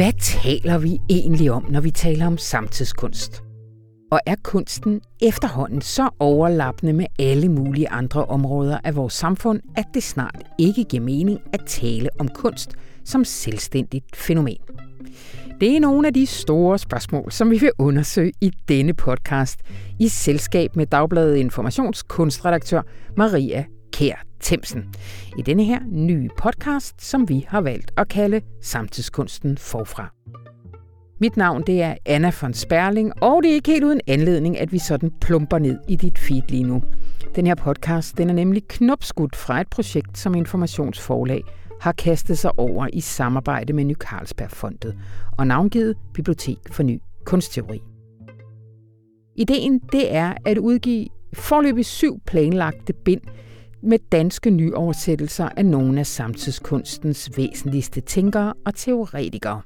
Hvad taler vi egentlig om, når vi taler om samtidskunst? Og er kunsten efterhånden så overlappende med alle mulige andre områder af vores samfund, at det snart ikke giver mening at tale om kunst som selvstændigt fænomen? Det er nogle af de store spørgsmål, som vi vil undersøge i denne podcast i selskab med Dagbladet Informationskunstredaktør Maria Kær Temsen. I denne her nye podcast, som vi har valgt at kalde Samtidskunsten forfra. Mit navn det er Anna von Sperling, og det er ikke helt uden anledning, at vi sådan plumper ned i dit feed lige nu. Den her podcast den er nemlig knopskudt fra et projekt, som Informationsforlag har kastet sig over i samarbejde med Ny Carlsbergfondet og navngivet Bibliotek for Ny Kunstteori. Ideen det er at udgive forløbig syv planlagte bind med danske nyoversættelser af nogle af samtidskunstens væsentligste tænkere og teoretikere.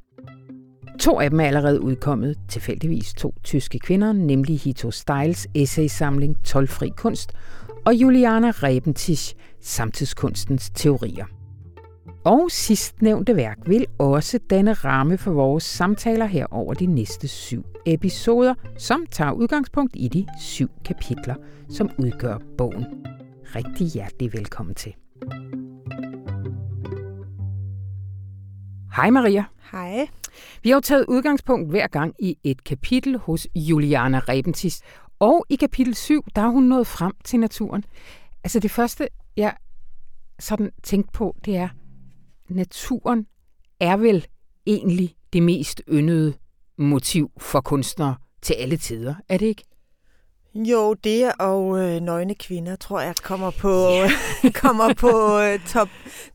To af dem er allerede udkommet, tilfældigvis to tyske kvinder, nemlig Hito Steils essaysamling Tolfri kunst og Juliana Rebentisch Samtidskunstens teorier. Og sidstnævnte værk vil også danne ramme for vores samtaler her over de næste syv episoder, som tager udgangspunkt i de syv kapitler, som udgør bogen. Rigtig hjertelig velkommen til. Hej Maria. Hej. Vi har jo taget udgangspunkt hver gang i et kapitel hos Juliana Rebentis. Og i kapitel 7, der er hun nået frem til naturen. Altså det første, jeg sådan tænkte på, det er, naturen er vel egentlig det mest yndede motiv for kunstnere til alle tider, er det ikke? Jo, det og øh, nøgne kvinder, tror jeg, kommer på, yeah. kommer på øh, top,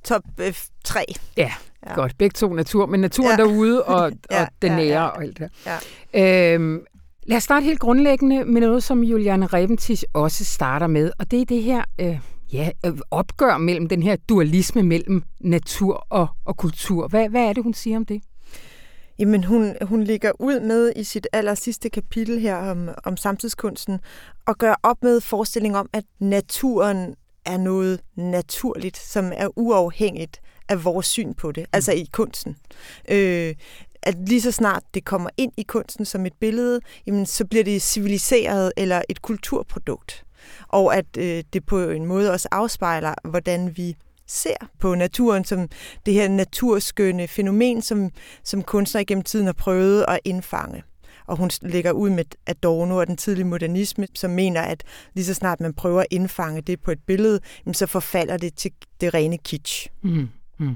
top øh, 3. Ja, ja, godt. Begge to natur, men naturen ja. derude og, ja, og den nære ja, ja. og alt det ja. øhm, Lad os starte helt grundlæggende med noget, som Juliane Rebentisch også starter med, og det er det her øh, ja, øh, opgør mellem den her dualisme mellem natur og, og kultur. Hvad, hvad er det, hun siger om det? Jamen, hun, hun ligger ud med i sit aller sidste kapitel her om, om samtidskunsten, og gør op med forestilling om, at naturen er noget naturligt, som er uafhængigt af vores syn på det, mm. altså i kunsten. Øh, at lige så snart det kommer ind i kunsten som et billede, jamen, så bliver det civiliseret eller et kulturprodukt. Og at øh, det på en måde også afspejler, hvordan vi ser på naturen som det her naturskønne fænomen, som, som kunstnere gennem tiden har prøvet at indfange. Og hun lægger ud med Adorno og den tidlige modernisme, som mener, at lige så snart man prøver at indfange det på et billede, så forfalder det til det rene kitsch. Mm. Mm.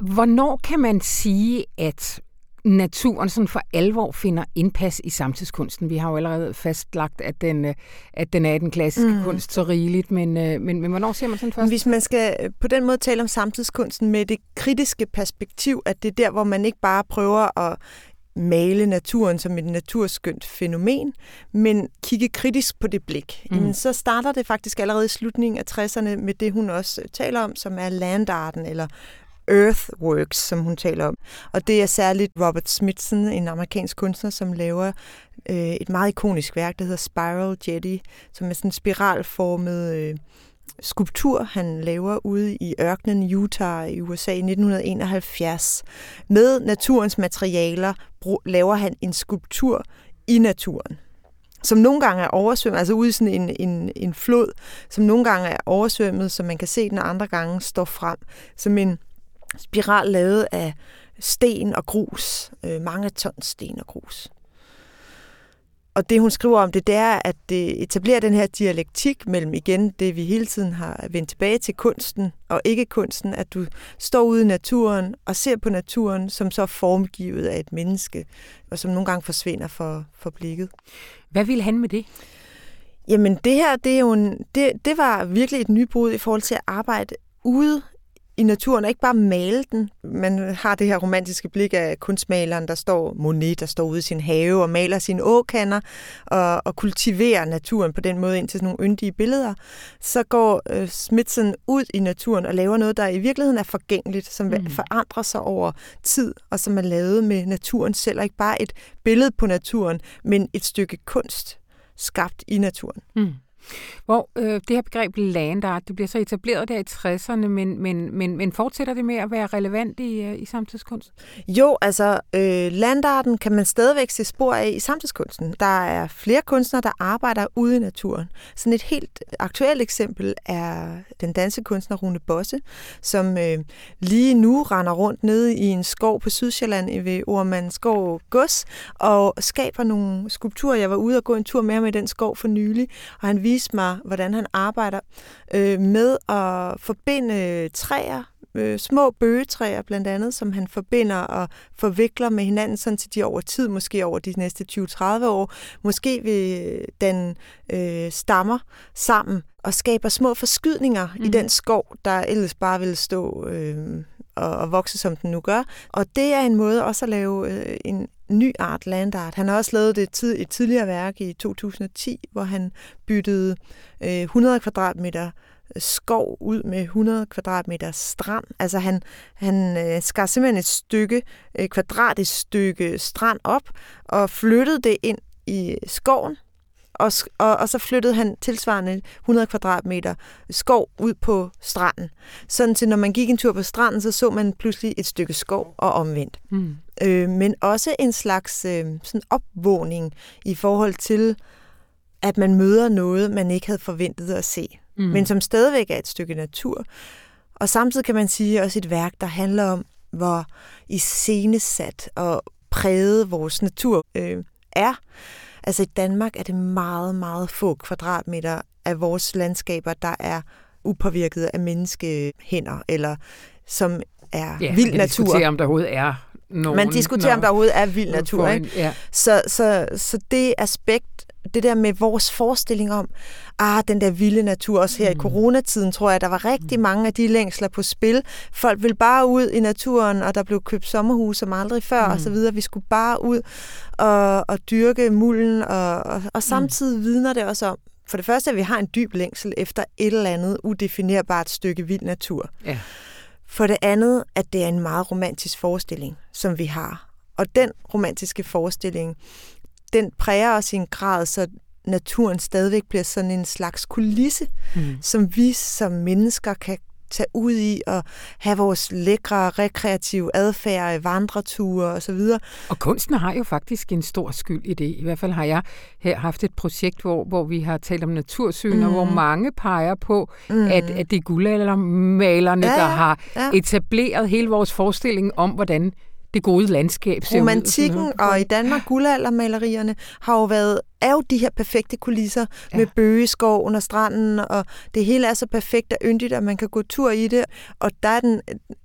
Hvornår kan man sige, at naturen sådan for alvor finder indpas i samtidskunsten. Vi har jo allerede fastlagt, at den, øh, at den er den klassiske mm. kunst så rigeligt, men, øh, men, men hvornår ser man sådan først? Hvis man skal øh, på den måde tale om samtidskunsten med det kritiske perspektiv, at det er der, hvor man ikke bare prøver at male naturen som et naturskønt fænomen, men kigge kritisk på det blik. Mm. Jamen, så starter det faktisk allerede i slutningen af 60'erne med det, hun også taler om, som er landarten eller Earthworks, som hun taler om. Og det er særligt Robert Smithson, en amerikansk kunstner, som laver øh, et meget ikonisk værk, der hedder Spiral Jetty, som er sådan en spiralformet øh, skulptur, han laver ude i ørkenen Utah i USA i 1971. Med naturens materialer laver han en skulptur i naturen som nogle gange er oversvømmet, altså ude i sådan en, en, en flod, som nogle gange er oversvømmet, så man kan se den, andre gange står frem som en spiral lavet af sten og grus. Øh, mange tons sten og grus. Og det, hun skriver om det, det er, at det etablerer den her dialektik mellem igen det, vi hele tiden har vendt tilbage til kunsten og ikke kunsten, at du står ude i naturen og ser på naturen som så formgivet af et menneske, og som nogle gange forsvinder for, for blikket. Hvad vil han med det? Jamen det her, det, er jo en, det, det var virkelig et nybrud i forhold til at arbejde ude i naturen, og ikke bare male den. Man har det her romantiske blik af kunstmaleren, der står Monet, der står ude i sin have og maler sine åkander og, og kultiverer naturen på den måde ind til sådan nogle yndige billeder. Så går øh, Smithson ud i naturen og laver noget, der i virkeligheden er forgængeligt, som mm. forandrer sig over tid, og som er lavet med naturen selv, og ikke bare et billede på naturen, men et stykke kunst skabt i naturen. Mm. Hvor øh, det her begreb land art, det bliver så etableret der i 60'erne, men, men, men, men fortsætter det med at være relevant i, øh, i samtidskunst? Jo, altså øh, landarten kan man stadigvæk se spor af i samtidskunsten. Der er flere kunstnere, der arbejder ude i naturen. Sådan et helt aktuelt eksempel er den danske kunstner Rune Bosse, som øh, lige nu render rundt nede i en skov på Sydsjælland ved Ormandskov Gods og skaber nogle skulpturer. Jeg var ude og gå en tur med ham i den skov for nylig, og han viste mig, hvordan han arbejder øh, med at forbinde træer, øh, små bøgetræer blandt andet, som han forbinder og forvikler med hinanden, sådan til de over tid, måske over de næste 20-30 år, måske vil den øh, stammer sammen og skaber små forskydninger mm. i den skov, der ellers bare vil stå øh, at, at vokse, som den nu gør. Og det er en måde også at lave øh, en ny art, landart. Han har også lavet det tid, et tidligere værk i 2010, hvor han byttede øh, 100 kvadratmeter øh, skov ud med 100 kvadratmeter strand. Altså han, han øh, skar simpelthen et stykke, øh, et kvadratisk stykke strand op og flyttede det ind i skoven, og, og, og så flyttede han tilsvarende 100 kvadratmeter skov ud på stranden. Sådan til, når man gik en tur på stranden, så så man pludselig et stykke skov og omvendt. Mm. Øh, men også en slags øh, sådan opvågning i forhold til, at man møder noget, man ikke havde forventet at se, mm. men som stadigvæk er et stykke natur. Og samtidig kan man sige også et værk, der handler om, hvor iscenesat og præget vores natur øh, er. Altså i Danmark er det meget, meget få kvadratmeter af vores landskaber, der er upåvirket af menneskehænder, eller som er ja, vild natur. Ja, om der overhovedet er nogen... Man diskuterer, om der overhovedet er vild natur. Ikke? Ja. Så, så, så det aspekt, det der med vores forestilling om, ah, den der vilde natur, også her mm. i coronatiden, tror jeg, der var rigtig mm. mange af de længsler på spil. Folk ville bare ud i naturen, og der blev købt sommerhus som aldrig før, mm. og så videre. Vi skulle bare ud og, og dyrke mulden, og, og, og samtidig mm. vidner det også om, for det første, at vi har en dyb længsel efter et eller andet udefinerbart stykke vild natur. Ja. For det andet, at det er en meget romantisk forestilling, som vi har. Og den romantiske forestilling, den præger os i en grad, så naturen stadigvæk bliver sådan en slags kulisse, mm. som vi som mennesker kan tage ud i og have vores lækre, rekreative adfærd, vandreture osv. Og kunsten har jo faktisk en stor skyld i det. I hvert fald har jeg her haft et projekt, hvor, hvor vi har talt om natursyn, mm. og hvor mm. mange peger på, mm. at, at det er guldaldermalerne, ja, ja, der har ja. etableret hele vores forestilling om, hvordan det gode landskab ser Romantikken ud. og i Danmark guldaldermalerierne har jo været er jo de her perfekte kulisser ja. med bøgeskov under stranden, og det hele er så perfekt og yndigt, at man kan gå tur i det. Og der er den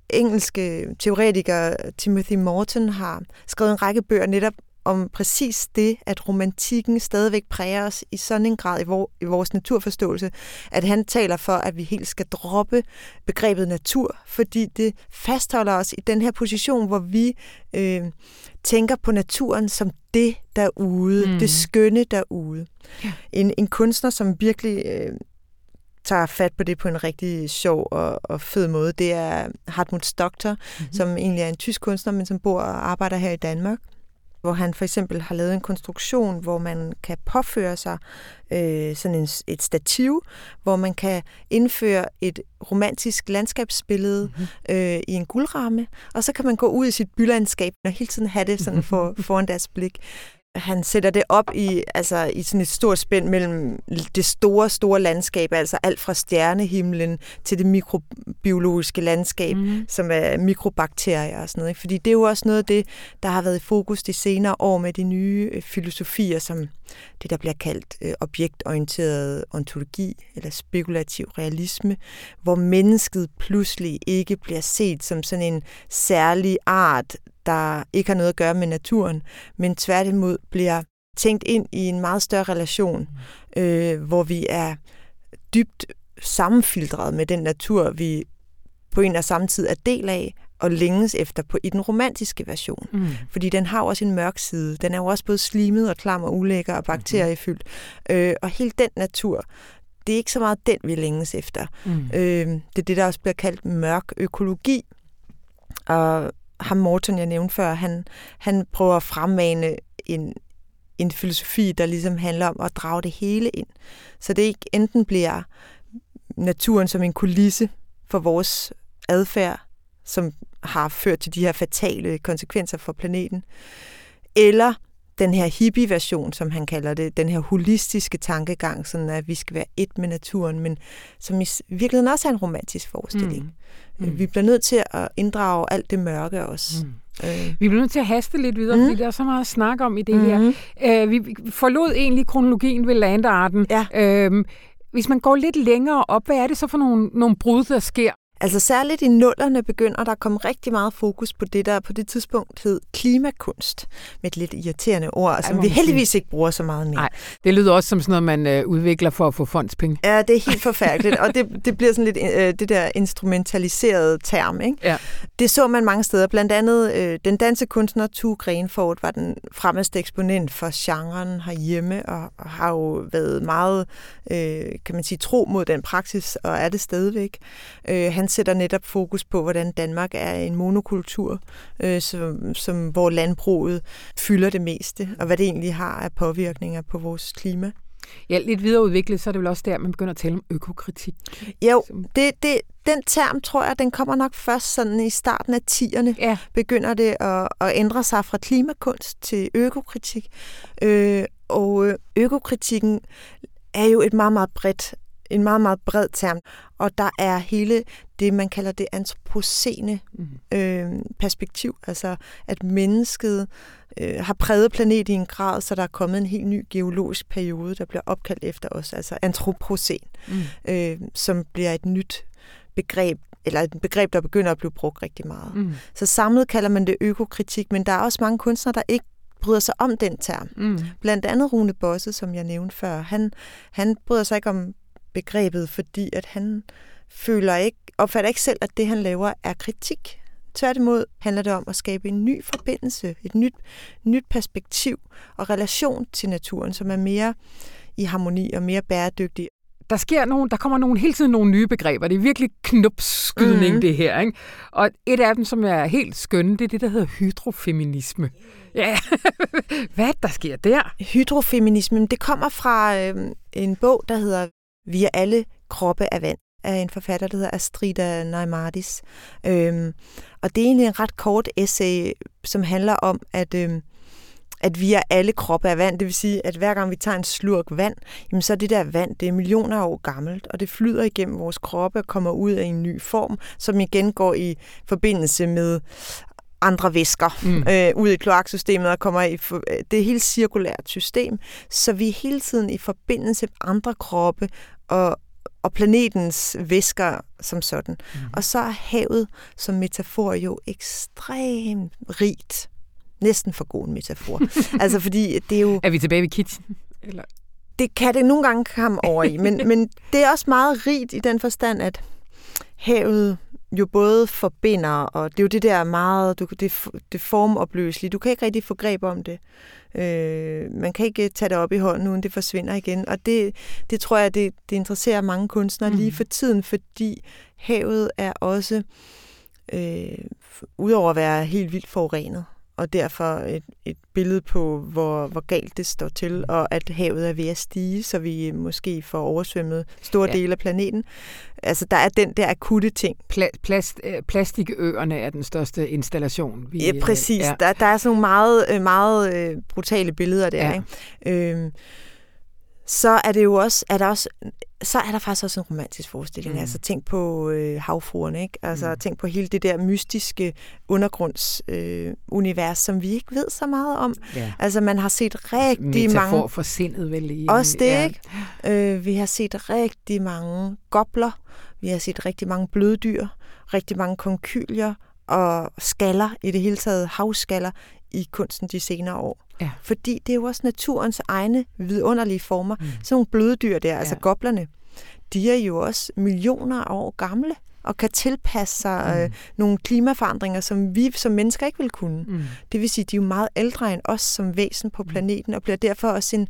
engelske teoretiker Timothy Morton har skrevet en række bøger netop om præcis det, at romantikken stadigvæk præger os i sådan en grad i, vor, i vores naturforståelse, at han taler for, at vi helt skal droppe begrebet natur, fordi det fastholder os i den her position, hvor vi øh, tænker på naturen som det derude, mm. det skønne derude. Ja. En, en kunstner, som virkelig øh, tager fat på det på en rigtig sjov og, og fed måde, det er Hartmut Stockter, mm-hmm. som egentlig er en tysk kunstner, men som bor og arbejder her i Danmark hvor han for eksempel har lavet en konstruktion, hvor man kan påføre sig øh, sådan en, et stativ, hvor man kan indføre et romantisk landskabsbillede mm-hmm. øh, i en guldramme, og så kan man gå ud i sit bylandskab og hele tiden have det sådan for, foran deres blik han sætter det op i, altså, i sådan et stort spænd mellem det store, store landskab, altså alt fra stjernehimlen til det mikrobiologiske landskab, mm. som er mikrobakterier og sådan noget. Fordi det er jo også noget af det, der har været i fokus de senere år med de nye øh, filosofier, som det, der bliver kaldt øh, objektorienteret ontologi eller spekulativ realisme, hvor mennesket pludselig ikke bliver set som sådan en særlig art, der ikke har noget at gøre med naturen, men tværtimod bliver tænkt ind i en meget større relation, øh, hvor vi er dybt sammenfiltret med den natur, vi på en og samme tid er del af, og længes efter på i den romantiske version. Mm. Fordi den har også en mørk side. Den er jo også både slimet og klam og ulækker og bakteriefyldt. Mm. Øh, og hele den natur, det er ikke så meget den, vi længes efter. Mm. Øh, det er det, der også bliver kaldt mørk økologi. Og ham Morten, jeg nævnte før, han, han prøver at fremmane en, en filosofi, der ligesom handler om at drage det hele ind. Så det ikke enten bliver naturen som en kulisse for vores adfærd, som har ført til de her fatale konsekvenser for planeten, eller den her hippie-version, som han kalder det, den her holistiske tankegang, sådan at vi skal være et med naturen, men som i virkeligheden også er en romantisk forestilling. Mm. Mm. Vi bliver nødt til at inddrage alt det mørke også. Mm. Øh. Vi bliver nødt til at haste lidt videre, mm. fordi der er så meget at snakke om i det mm. her. Øh, vi forlod egentlig kronologien ved landarten. Ja. Øh, hvis man går lidt længere op, hvad er det så for nogle, nogle brud, der sker? Altså særligt i nullerne begynder der at komme rigtig meget fokus på det, der på det tidspunkt hed klimakunst, med et lidt irriterende ord, Ej, som vi heldigvis ikke bruger så meget mere. Nej, det lyder også som sådan noget, man øh, udvikler for at få fondspenge. Ja, det er helt forfærdeligt, og det, det bliver sådan lidt øh, det der instrumentaliserede term. Ikke? Ja. Det så man mange steder. Blandt andet øh, den danske kunstner Tue Grenfort var den fremmeste eksponent for genren herhjemme, og, og har jo været meget, øh, kan man sige, tro mod den praksis, og er det stadigvæk. Øh, han sætter netop fokus på, hvordan Danmark er en monokultur, øh, som, som, hvor landbruget fylder det meste, og hvad det egentlig har af påvirkninger på vores klima. Ja, lidt videreudviklet, så er det vel også der, man begynder at tale om økokritik. Jo, det, det, den term, tror jeg, den kommer nok først sådan i starten af 10'erne. Ja. Begynder det at, at ændre sig fra klimakunst til økokritik. Øh, og øh, økokritikken er jo et meget, meget bredt en meget, meget bred term, og der er hele det, man kalder det antropocene mm. øh, perspektiv, altså at mennesket øh, har præget planeten i en grad, så der er kommet en helt ny geologisk periode, der bliver opkaldt efter os, altså antropocen, mm. øh, som bliver et nyt begreb, eller et begreb, der begynder at blive brugt rigtig meget. Mm. Så samlet kalder man det økokritik, men der er også mange kunstnere, der ikke bryder sig om den term. Mm. Blandt andet Rune Bosse, som jeg nævnte før. Han, han bryder sig ikke om begrebet, fordi at han føler ikke, opfatter ikke selv, at det, han laver, er kritik. Tværtimod handler det om at skabe en ny forbindelse, et nyt, nyt perspektiv og relation til naturen, som er mere i harmoni og mere bæredygtig. Der sker nogle, der kommer nogle, hele tiden nogle nye begreber. Det er virkelig knupskydning, mm. det her. Ikke? Og et af dem, som er helt skønne, det er det, der hedder hydrofeminisme. Ja, hvad der sker der? Hydrofeminisme, det kommer fra øh, en bog, der hedder vi er alle kroppe af vand af en forfatter, der hedder Astrida Neimardis. Øhm, og det er egentlig en ret kort essay, som handler om, at, øhm, at vi er alle kroppe af vand. Det vil sige, at hver gang vi tager en slurk vand, jamen så er det der vand, det er millioner af år gammelt, og det flyder igennem vores kroppe og kommer ud af en ny form, som igen går i forbindelse med andre væsker mm. øh, ud i kloaksystemet og kommer i for, det er et helt cirkulært system, så vi er hele tiden i forbindelse med andre kroppe og, og planetens væsker som sådan. Mm. Og så er havet som metafor jo ekstremt rigt. Næsten for god en metafor. altså fordi det er jo... Er vi tilbage ved kitchen? Eller? Det kan det nogle gange komme over i, men, men det er også meget rigt i den forstand, at havet jo både forbinder, og det er jo det der meget, du, det, det formopløselige. Du kan ikke rigtig få greb om det. Øh, man kan ikke tage det op i hånden, uden det forsvinder igen. Og det, det tror jeg, det, det interesserer mange kunstnere mm. lige for tiden, fordi havet er også, øh, udover at være helt vildt forurenet, og derfor et, et billede på, hvor, hvor galt det står til, og at havet er ved at stige, så vi måske får oversvømmet store ja. dele af planeten. Altså, der er den der akutte ting. Pla- plast, øh, plastikøerne er den største installation. Vi, ja, præcis. Ja. Der, der er sådan nogle meget, øh, meget øh, brutale billeder der. Ja. Ikke? Øhm, så er det jo også, er der også, så er der faktisk også en romantisk forestilling. Mm. Altså tænk på øh, havfruerne, ikke? Altså mm. tænk på hele det der mystiske undergrundsunivers, øh, som vi ikke ved så meget om. Ja. Altså man har set rigtig Metafor mange... for sindet vel i... Også det, ja. ikke? Øh, vi har set rigtig mange gobler, vi har set rigtig mange bløddyr, rigtig mange konkylier og skaller, i det hele taget havskaller, i kunsten de senere år. Ja. Fordi det er jo også naturens egne vidunderlige former. Mm. Sådan nogle bløde dyr der, altså ja. altså goblerne, de er jo også millioner af år gamle og kan tilpasse sig mm. øh, nogle klimaforandringer, som vi som mennesker ikke vil kunne. Mm. Det vil sige, de er jo meget ældre end os som væsen på mm. planeten, og bliver derfor også en,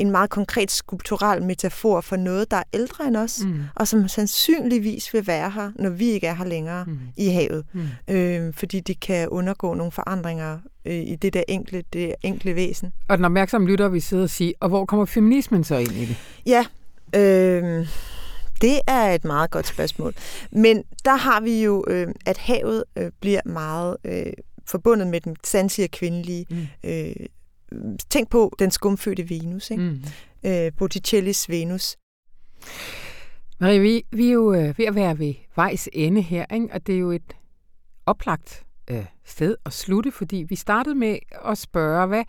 en meget konkret skulptural metafor for noget, der er ældre end os, mm. og som sandsynligvis vil være her, når vi ikke er her længere mm. i havet. Mm. Øh, fordi de kan undergå nogle forandringer øh, i det der enkle, det enkle væsen. Og den opmærksomme lytter vi sidder og sige, og hvor kommer feminismen så ind i det? Ja, øh, det er et meget godt spørgsmål. Men der har vi jo, øh, at havet øh, bliver meget øh, forbundet med den sandsige kvindelige. Mm. Øh, tænk på den skumfødte Venus, ikke? Mm. Øh, Botticellis Venus. Marie, vi, vi er jo øh, ved at være ved vejs ende her, ikke? og det er jo et oplagt øh, sted at slutte, fordi vi startede med at spørge, hvad,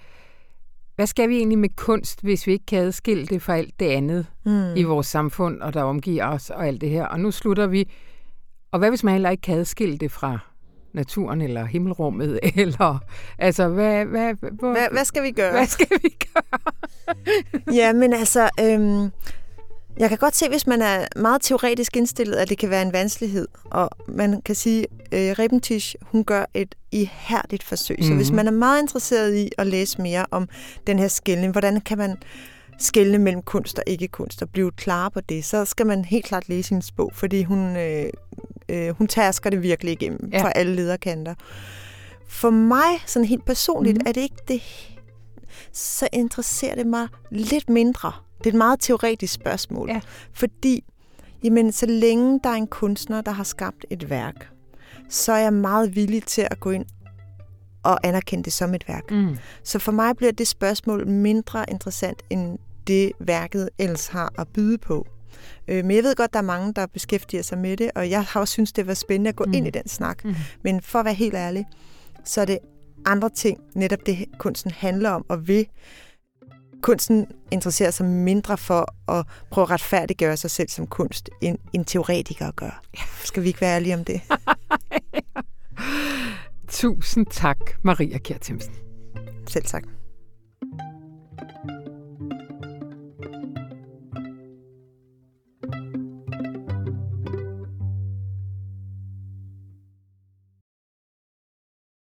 hvad skal vi egentlig med kunst, hvis vi ikke kan adskille det fra alt det andet mm. i vores samfund, og der omgiver os og alt det her? Og nu slutter vi. Og hvad hvis man heller ikke kan adskille det fra naturen eller himmelrummet? Eller, altså, hvad, hvad, hvor, hvad, hvad skal vi gøre? Hvad skal vi gøre? ja, men altså, øhm, jeg kan godt se, hvis man er meget teoretisk indstillet, at det kan være en vanskelighed. Og man kan sige, at øh, Rebentisch, hun gør et ihærdigt forsøg. Mm-hmm. Så hvis mhm. man er meget interesseret i at læse mere om den her skældning, hvordan kan man skælne mellem kunst og ikke-kunst og blive klar på det, så skal man helt klart læse hendes bog, fordi hun, øh, øh, hun tasker det virkelig igennem ja. fra alle lederkanter. For mig, sådan helt personligt, mm. er det ikke det, så interesserer det mig lidt mindre det er et meget teoretisk spørgsmål. Ja. Fordi, jamen, så længe der er en kunstner, der har skabt et værk, så er jeg meget villig til at gå ind og anerkende det som et værk. Mm. Så for mig bliver det spørgsmål mindre interessant, end det værket ellers har at byde på. Øh, men jeg ved godt, der er mange, der beskæftiger sig med det, og jeg har også synes det var spændende at gå mm. ind i den snak. Mm. Men for at være helt ærlig, så er det andre ting, netop det kunsten handler om og vil, kunsten interesserer sig mindre for at prøve at retfærdiggøre sig selv som kunst, end en teoretiker gør. Skal vi ikke være ærlige om det? Tusind tak, Maria Kjertimsen. Selv tak.